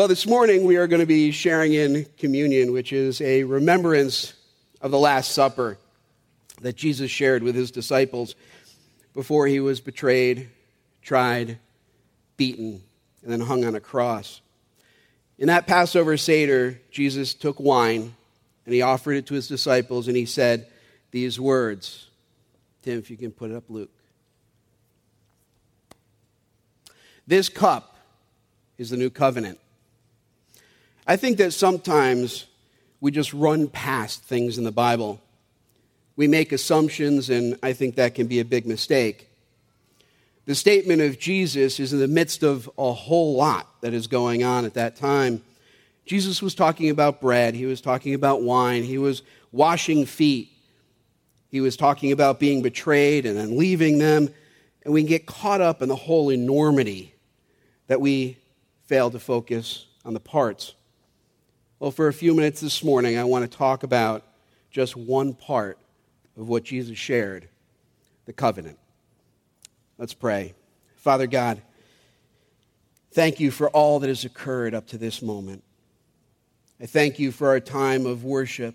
Well, this morning we are going to be sharing in communion, which is a remembrance of the Last Supper that Jesus shared with his disciples before he was betrayed, tried, beaten, and then hung on a cross. In that Passover Seder, Jesus took wine and he offered it to his disciples and he said these words. Tim, if you can put it up, Luke. This cup is the new covenant I think that sometimes we just run past things in the Bible. We make assumptions, and I think that can be a big mistake. The statement of Jesus is in the midst of a whole lot that is going on at that time. Jesus was talking about bread, he was talking about wine, he was washing feet, he was talking about being betrayed and then leaving them. And we can get caught up in the whole enormity that we fail to focus on the parts. Well, for a few minutes this morning, I want to talk about just one part of what Jesus shared the covenant. Let's pray. Father God, thank you for all that has occurred up to this moment. I thank you for our time of worship.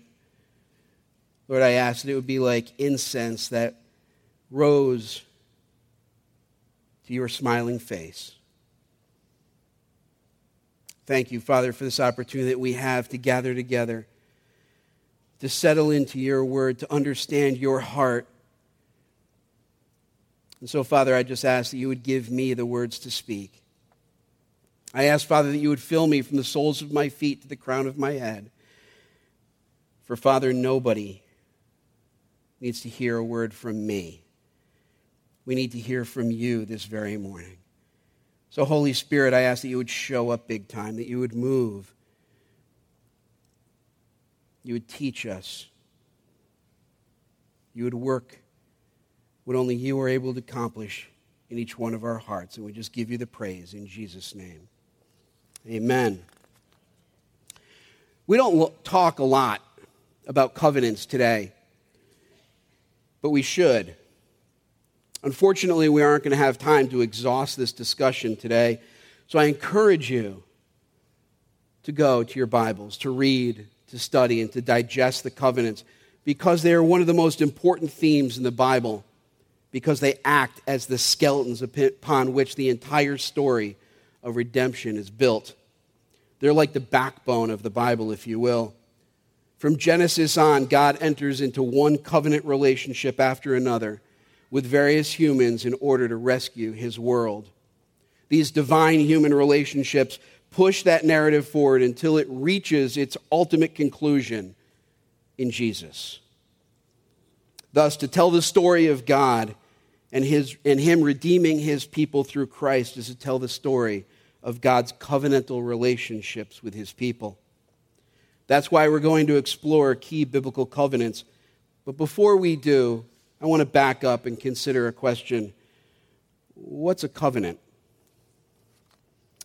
Lord, I ask that it would be like incense that rose to your smiling face. Thank you, Father, for this opportunity that we have to gather together, to settle into your word, to understand your heart. And so, Father, I just ask that you would give me the words to speak. I ask, Father, that you would fill me from the soles of my feet to the crown of my head. For, Father, nobody needs to hear a word from me. We need to hear from you this very morning. So, Holy Spirit, I ask that you would show up big time, that you would move, you would teach us, you would work what only you are able to accomplish in each one of our hearts. And we just give you the praise in Jesus' name. Amen. We don't talk a lot about covenants today, but we should. Unfortunately, we aren't going to have time to exhaust this discussion today. So I encourage you to go to your Bibles, to read, to study, and to digest the covenants because they are one of the most important themes in the Bible because they act as the skeletons upon which the entire story of redemption is built. They're like the backbone of the Bible, if you will. From Genesis on, God enters into one covenant relationship after another with various humans in order to rescue his world. These divine human relationships push that narrative forward until it reaches its ultimate conclusion in Jesus. Thus, to tell the story of God and, his, and Him redeeming His people through Christ is to tell the story of God's covenantal relationships with His people. That's why we're going to explore key biblical covenants. But before we do, I want to back up and consider a question What's a covenant?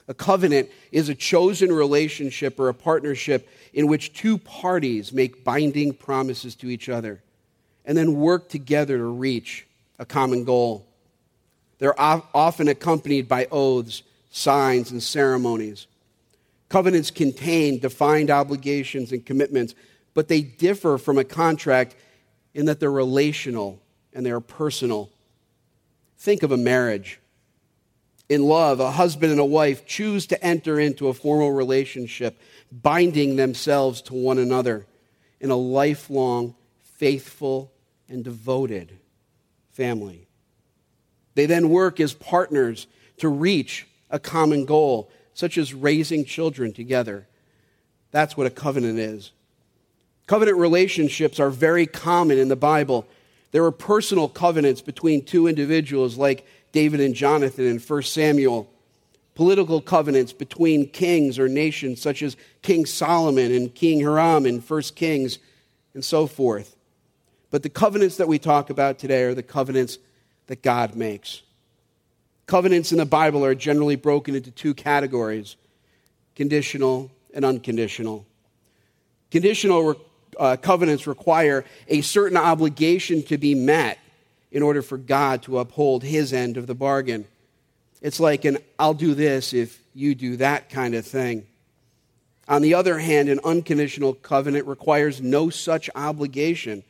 A covenant is a chosen relationship or a partnership in which two parties make binding promises to each other and then work together to reach a common goal. They're often accompanied by oaths, signs, and ceremonies. Covenants contain defined obligations and commitments, but they differ from a contract in that they're relational and they are personal. Think of a marriage. In love, a husband and a wife choose to enter into a formal relationship, binding themselves to one another in a lifelong, faithful, and devoted family. They then work as partners to reach a common goal, such as raising children together. That's what a covenant is. Covenant relationships are very common in the Bible. There were personal covenants between two individuals like David and Jonathan in 1 Samuel, political covenants between kings or nations such as King Solomon and King Hiram in 1 Kings, and so forth. But the covenants that we talk about today are the covenants that God makes. Covenants in the Bible are generally broken into two categories conditional and unconditional. Conditional uh, covenants require a certain obligation to be met in order for God to uphold his end of the bargain. It's like an I'll do this if you do that kind of thing. On the other hand, an unconditional covenant requires no such obligation.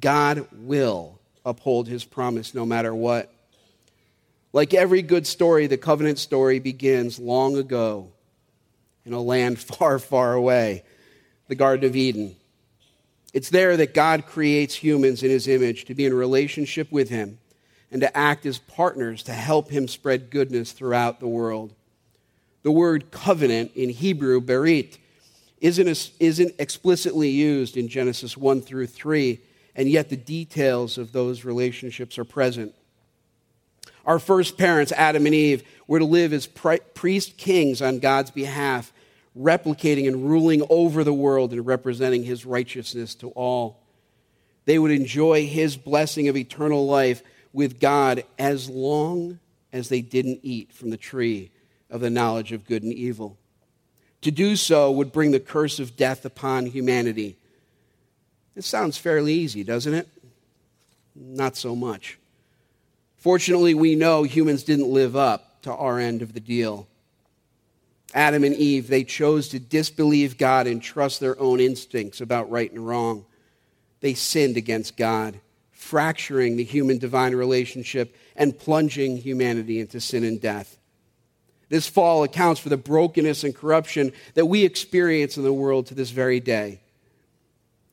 God will uphold his promise no matter what. Like every good story, the covenant story begins long ago in a land far, far away, the Garden of Eden. It's there that God creates humans in his image to be in relationship with him and to act as partners to help him spread goodness throughout the world. The word covenant in Hebrew, berit, isn't, isn't explicitly used in Genesis 1 through 3, and yet the details of those relationships are present. Our first parents, Adam and Eve, were to live as priest kings on God's behalf, replicating and ruling over the world and representing his righteousness to all. They would enjoy his blessing of eternal life with God as long as they didn't eat from the tree of the knowledge of good and evil. To do so would bring the curse of death upon humanity. It sounds fairly easy, doesn't it? Not so much. Fortunately, we know humans didn't live up to our end of the deal. Adam and Eve, they chose to disbelieve God and trust their own instincts about right and wrong. They sinned against God, fracturing the human divine relationship and plunging humanity into sin and death. This fall accounts for the brokenness and corruption that we experience in the world to this very day.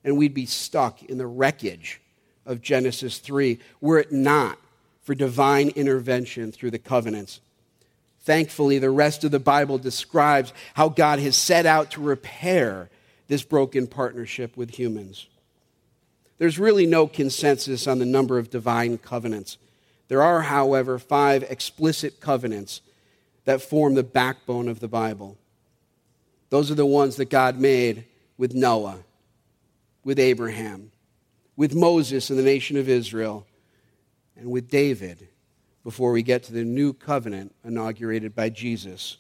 And we'd be stuck in the wreckage of Genesis 3 were it not for divine intervention through the covenants. Thankfully, the rest of the Bible describes how God has set out to repair this broken partnership with humans. There's really no consensus on the number of divine covenants. There are, however, five explicit covenants that form the backbone of the Bible. Those are the ones that God made with Noah, with Abraham, with Moses and the nation of Israel, and with David before we get to the new covenant inaugurated by Jesus.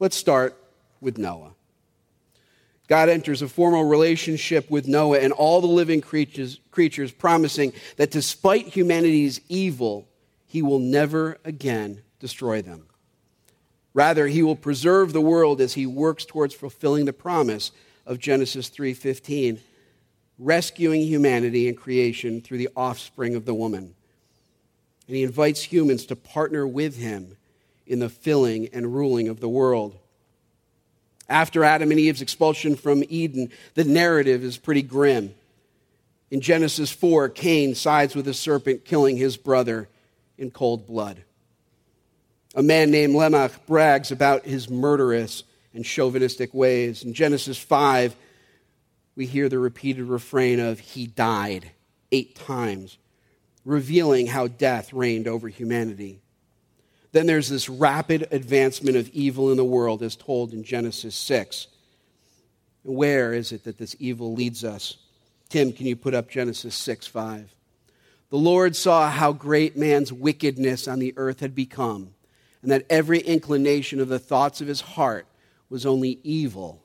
Let's start with Noah. God enters a formal relationship with Noah and all the living creatures, creatures, promising that despite humanity's evil, he will never again destroy them. Rather, he will preserve the world as he works towards fulfilling the promise of Genesis 3:15, rescuing humanity and creation through the offspring of the woman. And he invites humans to partner with him in the filling and ruling of the world. After Adam and Eve's expulsion from Eden, the narrative is pretty grim. In Genesis 4, Cain sides with the serpent, killing his brother in cold blood. A man named Lamech brags about his murderous and chauvinistic ways. In Genesis 5, we hear the repeated refrain of, He died eight times, revealing how death reigned over humanity. Then there's this rapid advancement of evil in the world, as told in Genesis 6. Where is it that this evil leads us? Tim, can you put up Genesis 6 5? The Lord saw how great man's wickedness on the earth had become and that every inclination of the thoughts of his heart was only evil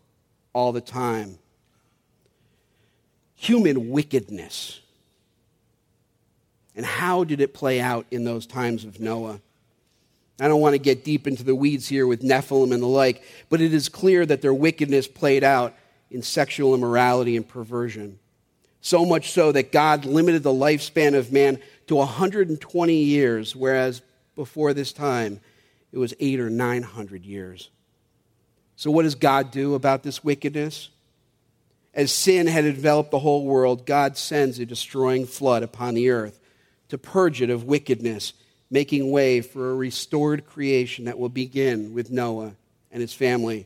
all the time. Human wickedness. And how did it play out in those times of Noah? I don't want to get deep into the weeds here with Nephilim and the like, but it is clear that their wickedness played out in sexual immorality and perversion. So much so that God limited the lifespan of man to 120 years, whereas before this time, it was eight or nine hundred years. So, what does God do about this wickedness? As sin had enveloped the whole world, God sends a destroying flood upon the earth to purge it of wickedness, making way for a restored creation that will begin with Noah and his family.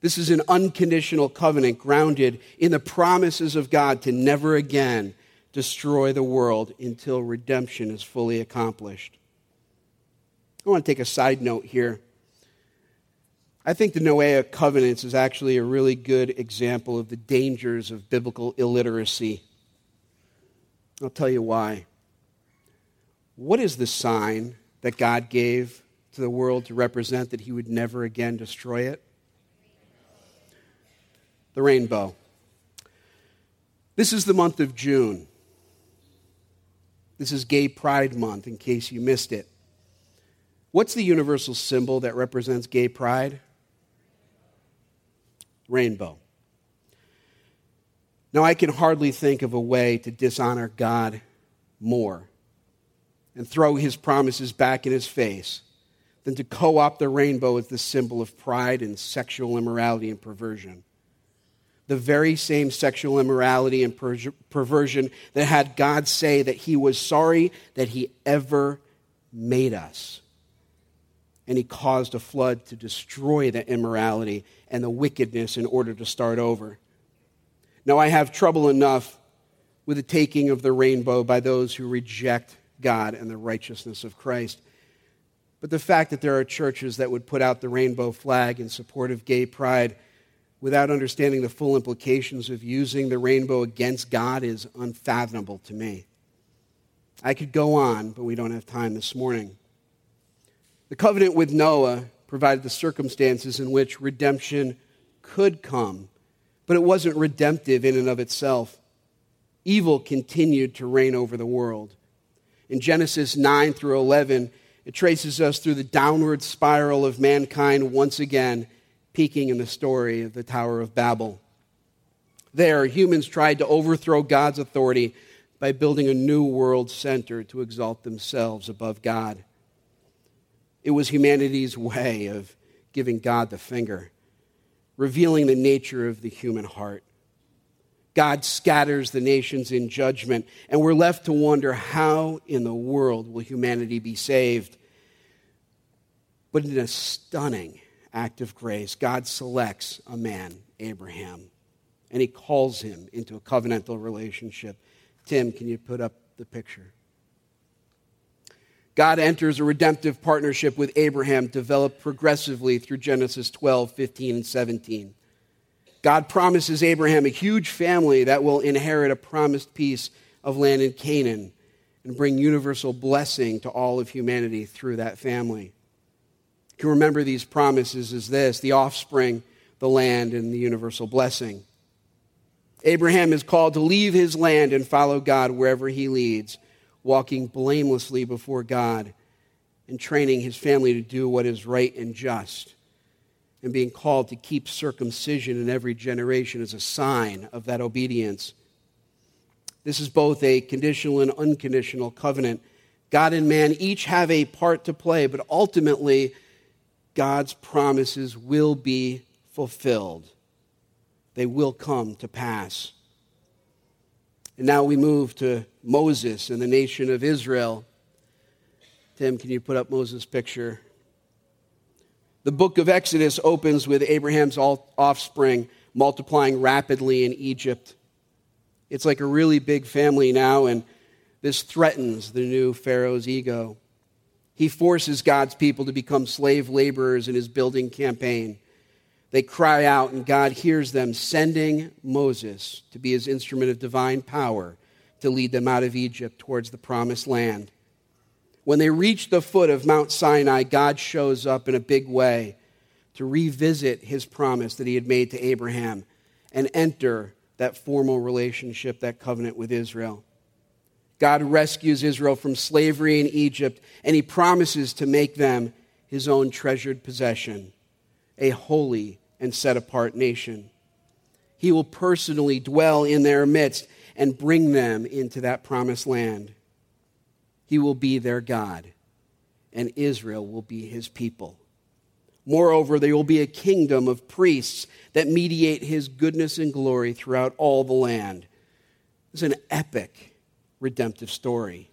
This is an unconditional covenant grounded in the promises of God to never again destroy the world until redemption is fully accomplished. I want to take a side note here. I think the Noahic covenants is actually a really good example of the dangers of biblical illiteracy. I'll tell you why. What is the sign that God gave to the world to represent that he would never again destroy it? The rainbow. This is the month of June. This is Gay Pride Month, in case you missed it. What's the universal symbol that represents gay pride? rainbow. Now, I can hardly think of a way to dishonor God more and throw his promises back in his face than to co opt the rainbow as the symbol of pride and sexual immorality and perversion. The very same sexual immorality and per- perversion that had God say that he was sorry that he ever made us. And he caused a flood to destroy the immorality and the wickedness in order to start over. Now, I have trouble enough with the taking of the rainbow by those who reject God and the righteousness of Christ. But the fact that there are churches that would put out the rainbow flag in support of gay pride without understanding the full implications of using the rainbow against God is unfathomable to me. I could go on, but we don't have time this morning. The covenant with Noah provided the circumstances in which redemption could come but it wasn't redemptive in and of itself. Evil continued to reign over the world. In Genesis 9 through 11, it traces us through the downward spiral of mankind once again, peaking in the story of the Tower of Babel. There, humans tried to overthrow God's authority by building a new world center to exalt themselves above God. It was humanity's way of giving God the finger revealing the nature of the human heart. God scatters the nations in judgment, and we're left to wonder how in the world will humanity be saved? But in a stunning act of grace, God selects a man, Abraham, and he calls him into a covenantal relationship. Tim, can you put up the picture? God enters a redemptive partnership with Abraham developed progressively through Genesis 12, 15, and 17. God promises Abraham a huge family that will inherit a promised piece of land in Canaan and bring universal blessing to all of humanity through that family. You can remember these promises as this the offspring, the land, and the universal blessing. Abraham is called to leave his land and follow God wherever he leads walking blamelessly before God and training his family to do what is right and just, and being called to keep circumcision in every generation as a sign of that obedience. This is both a conditional and unconditional covenant. God and man each have a part to play, but ultimately, God's promises will be fulfilled. They will come to pass. And now we move to Moses and the nation of Israel. Tim, can you put up Moses' picture? The book of Exodus opens with Abraham's offspring multiplying rapidly in Egypt. It's like a really big family now, and this threatens the new Pharaoh's ego. He forces God's people to become slave laborers in his building campaign. They cry out, and God hears them, sending Moses to be his instrument of divine power to lead them out of Egypt towards the promised land. When they reach the foot of Mount Sinai, God shows up in a big way to revisit his promise that he had made to Abraham and enter that formal relationship, that covenant with Israel. God rescues Israel from slavery in Egypt, and he promises to make them his own treasured possession, a holy and set apart nation. He will personally dwell in their midst and bring them into that promised land. He will be their God, and Israel will be his people. Moreover, there will be a kingdom of priests that mediate his goodness and glory throughout all the land. It's an epic redemptive story.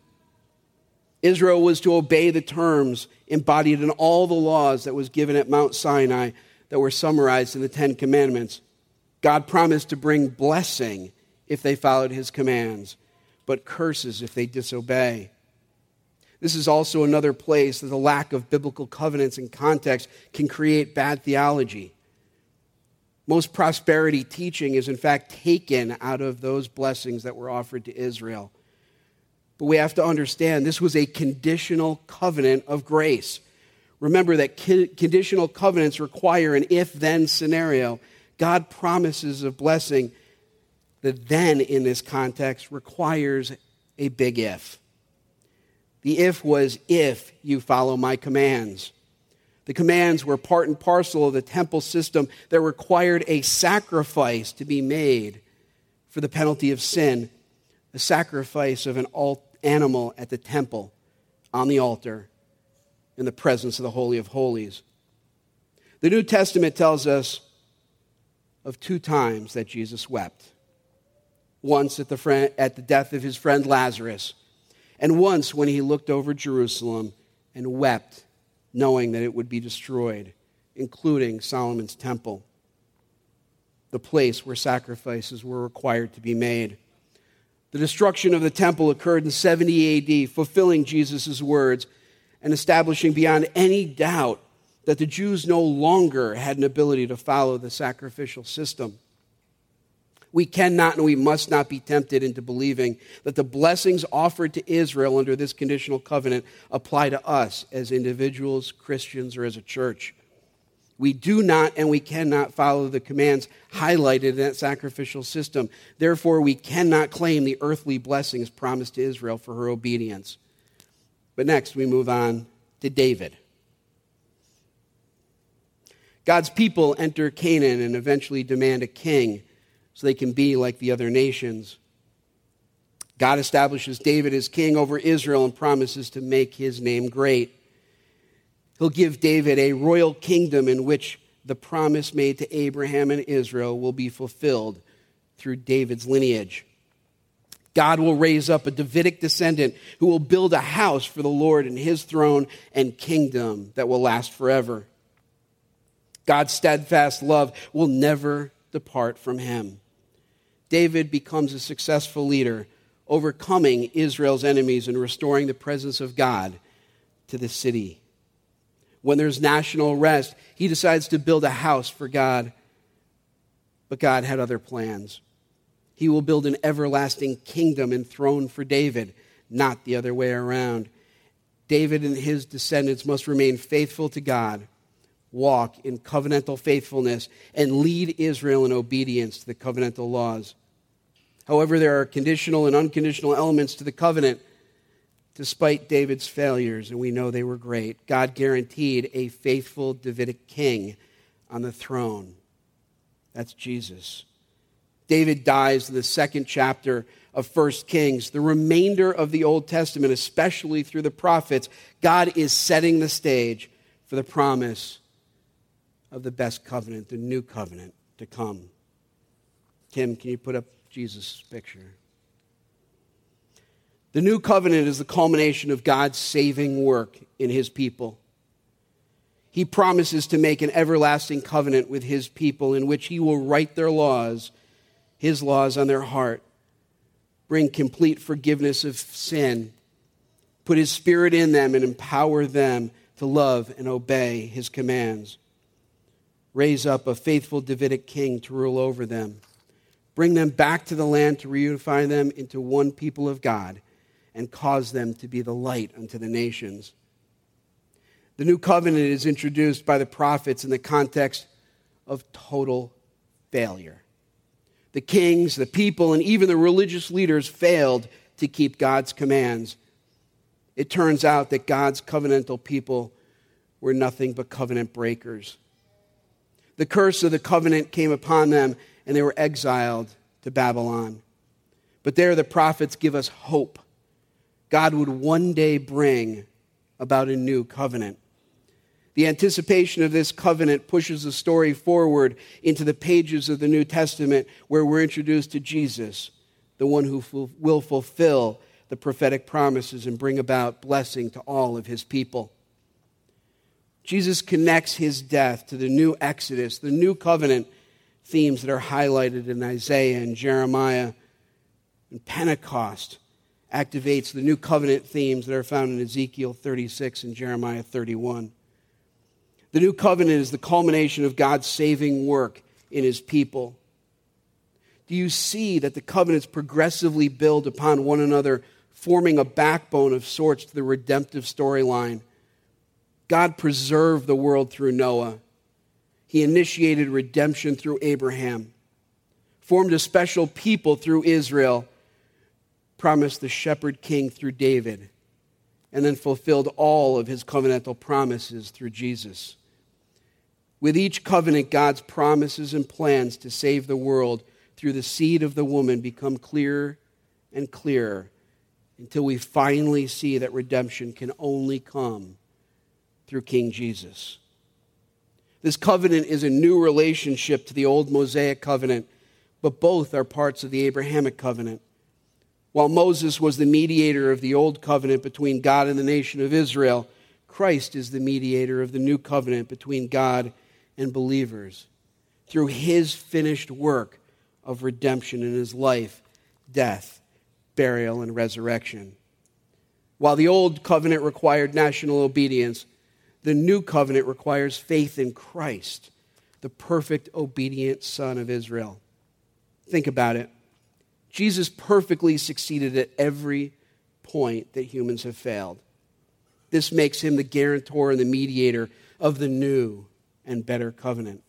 Israel was to obey the terms embodied in all the laws that was given at Mount Sinai that were summarized in the Ten Commandments. God promised to bring blessing if they followed his commands, but curses if they disobey. This is also another place that the lack of biblical covenants and context can create bad theology. Most prosperity teaching is, in fact, taken out of those blessings that were offered to Israel. But we have to understand this was a conditional covenant of grace. Remember that conditional covenants require an if then scenario. God promises a blessing that then, in this context, requires a big if. The if was if you follow my commands. The commands were part and parcel of the temple system that required a sacrifice to be made for the penalty of sin, a sacrifice of an animal at the temple on the altar in the presence of the Holy of Holies. The New Testament tells us of two times that Jesus wept once at the, friend, at the death of his friend Lazarus, and once when he looked over Jerusalem and wept, knowing that it would be destroyed, including Solomon's temple, the place where sacrifices were required to be made. The destruction of the temple occurred in 70 AD, fulfilling Jesus' words and establishing beyond any doubt that the Jews no longer had an ability to follow the sacrificial system. We cannot and we must not be tempted into believing that the blessings offered to Israel under this conditional covenant apply to us as individuals, Christians, or as a church. We do not and we cannot follow the commands highlighted in that sacrificial system. Therefore, we cannot claim the earthly blessings promised to Israel for her obedience. But next, we move on to David. God's people enter Canaan and eventually demand a king so they can be like the other nations. God establishes David as king over Israel and promises to make his name great. He'll give David a royal kingdom in which the promise made to Abraham and Israel will be fulfilled through David's lineage. God will raise up a Davidic descendant who will build a house for the Lord and his throne and kingdom that will last forever. God's steadfast love will never depart from him. David becomes a successful leader, overcoming Israel's enemies and restoring the presence of God to the city. When there's national rest, he decides to build a house for God. But God had other plans. He will build an everlasting kingdom and throne for David, not the other way around. David and his descendants must remain faithful to God, walk in covenantal faithfulness, and lead Israel in obedience to the covenantal laws. However, there are conditional and unconditional elements to the covenant. Despite David's failures, and we know they were great, God guaranteed a faithful Davidic king on the throne. That's Jesus. David dies in the second chapter of First Kings. The remainder of the Old Testament, especially through the prophets, God is setting the stage for the promise of the best covenant, the new covenant to come. Kim, can you put up Jesus' picture? The new covenant is the culmination of God's saving work in his people. He promises to make an everlasting covenant with his people in which he will write their laws his laws on their heart, bring complete forgiveness of sin, put His Spirit in them, and empower them to love and obey His commands. Raise up a faithful Davidic king to rule over them. Bring them back to the land to reunify them into one people of God and cause them to be the light unto the nations. The new covenant is introduced by the prophets in the context of total failure the kings, the people, and even the religious leaders failed to keep God's commands. It turns out that God's covenantal people were nothing but covenant breakers. The curse of the covenant came upon them, and they were exiled to Babylon. But there, the prophets give us hope. God would one day bring about a new covenant. The anticipation of this covenant pushes the story forward into the pages of the New Testament where we're introduced to Jesus, the one who will fulfill the prophetic promises and bring about blessing to all of his people. Jesus connects his death to the new Exodus, the new covenant themes that are highlighted in Isaiah and Jeremiah. And Pentecost activates the new covenant themes that are found in Ezekiel 36 and Jeremiah 31. The new covenant is the culmination of God's saving work in his people. Do you see that the covenants progressively build upon one another, forming a backbone of sorts to the redemptive storyline? God preserved the world through Noah. He initiated redemption through Abraham, formed a special people through Israel, promised the shepherd king through David, and then fulfilled all of his covenantal promises through Jesus. With each covenant, God's promises and plans to save the world through the seed of the woman become clearer and clearer until we finally see that redemption can only come through King Jesus. This covenant is a new relationship to the old Mosaic covenant, but both are parts of the Abrahamic covenant. While Moses was the mediator of the old covenant between God and the nation of Israel, Christ is the mediator of the new covenant between God and believers. Through his finished work of redemption in his life, death, burial, and resurrection. While the old covenant required national obedience, the new covenant requires faith in Christ, the perfect, obedient Son of Israel. Think about it. Jesus perfectly succeeded at every point that humans have failed. This makes him the guarantor and the mediator of the new and better covenant.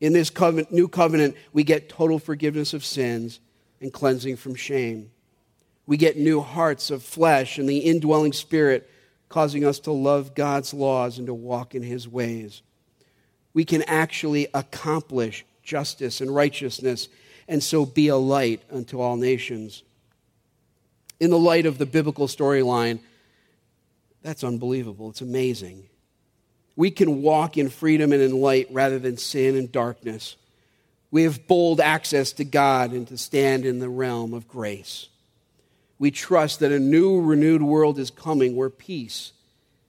In this covenant, new covenant, we get total forgiveness of sins and cleansing from shame. We get new hearts of flesh and the indwelling spirit, causing us to love God's laws and to walk in his ways. We can actually accomplish justice and righteousness and so be a light unto all nations. In the light of the biblical storyline, that's unbelievable. It's amazing. We can walk in freedom and in light rather than sin and darkness. We have bold access to God and to stand in the realm of grace. We trust that a new, renewed world is coming where peace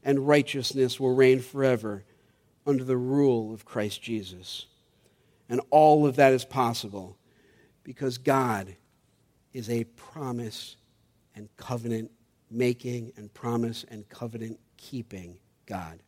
and righteousness will reign forever under the rule of Christ Jesus. And all of that is possible because God is a promise and covenant making and promise and covenant keeping God.